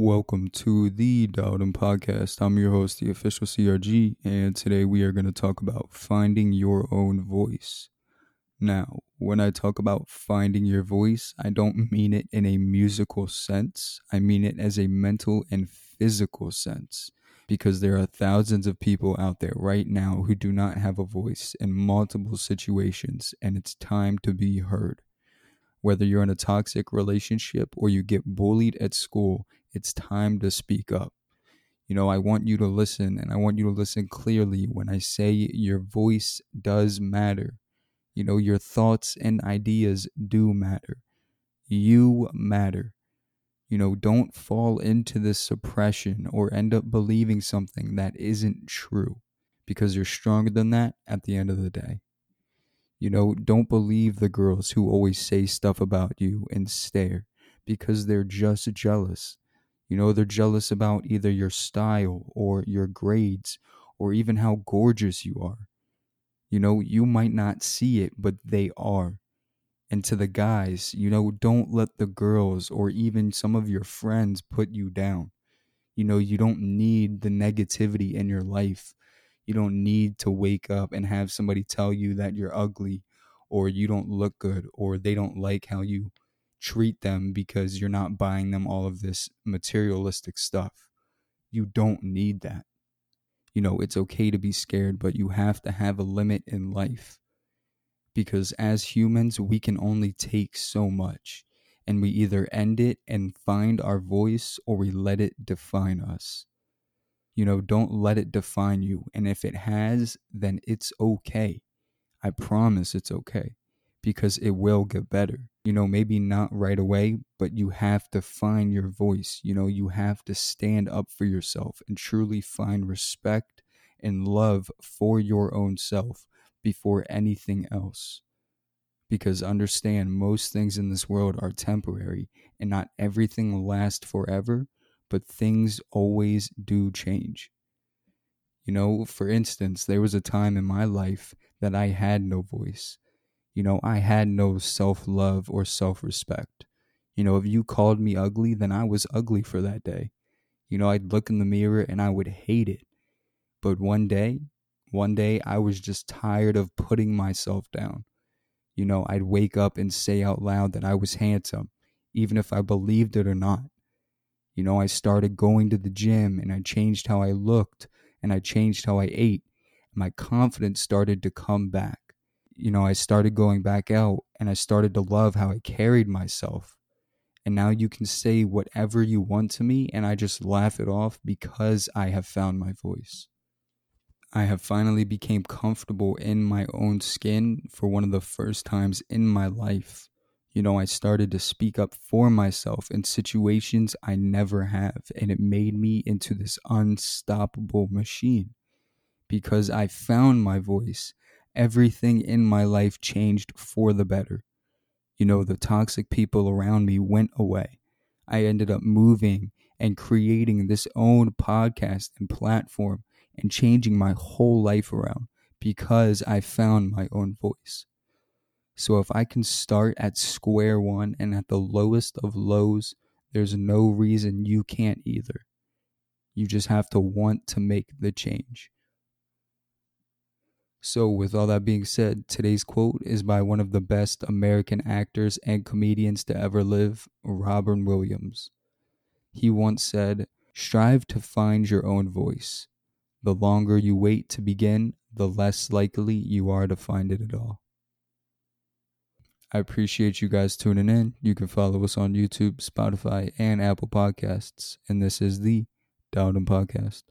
Welcome to the Dowden Podcast. I'm your host, the official CRG, and today we are going to talk about finding your own voice. Now, when I talk about finding your voice, I don't mean it in a musical sense, I mean it as a mental and physical sense. Because there are thousands of people out there right now who do not have a voice in multiple situations, and it's time to be heard. Whether you're in a toxic relationship or you get bullied at school, it's time to speak up. You know, I want you to listen and I want you to listen clearly when I say your voice does matter. You know, your thoughts and ideas do matter. You matter. You know, don't fall into this suppression or end up believing something that isn't true because you're stronger than that at the end of the day. You know, don't believe the girls who always say stuff about you and stare because they're just jealous. You know, they're jealous about either your style or your grades or even how gorgeous you are. You know, you might not see it, but they are. And to the guys, you know, don't let the girls or even some of your friends put you down. You know, you don't need the negativity in your life you don't need to wake up and have somebody tell you that you're ugly or you don't look good or they don't like how you treat them because you're not buying them all of this materialistic stuff. You don't need that. You know, it's okay to be scared, but you have to have a limit in life. Because as humans, we can only take so much. And we either end it and find our voice or we let it define us. You know, don't let it define you. And if it has, then it's okay. I promise it's okay because it will get better. You know, maybe not right away, but you have to find your voice. You know, you have to stand up for yourself and truly find respect and love for your own self before anything else. Because understand, most things in this world are temporary and not everything lasts forever but things always do change. You know, for instance, there was a time in my life that I had no voice. You know, I had no self love or self respect. You know, if you called me ugly, then I was ugly for that day. You know, I'd look in the mirror and I would hate it. But one day, one day, I was just tired of putting myself down. You know, I'd wake up and say out loud that I was handsome, even if I believed it or not. You know, I started going to the gym and I changed how I looked and I changed how I ate. My confidence started to come back. You know, I started going back out and I started to love how I carried myself. And now you can say whatever you want to me and I just laugh it off because I have found my voice. I have finally became comfortable in my own skin for one of the first times in my life you know, I started to speak up for myself in situations I never have, and it made me into this unstoppable machine. Because I found my voice, everything in my life changed for the better. You know, the toxic people around me went away. I ended up moving and creating this own podcast and platform and changing my whole life around because I found my own voice. So if I can start at square one and at the lowest of lows, there's no reason you can't either. You just have to want to make the change. So, with all that being said, today's quote is by one of the best American actors and comedians to ever live, Robin Williams. He once said, Strive to find your own voice. The longer you wait to begin, the less likely you are to find it at all. I appreciate you guys tuning in. You can follow us on YouTube, Spotify, and Apple Podcasts. And this is the Dowden Podcast.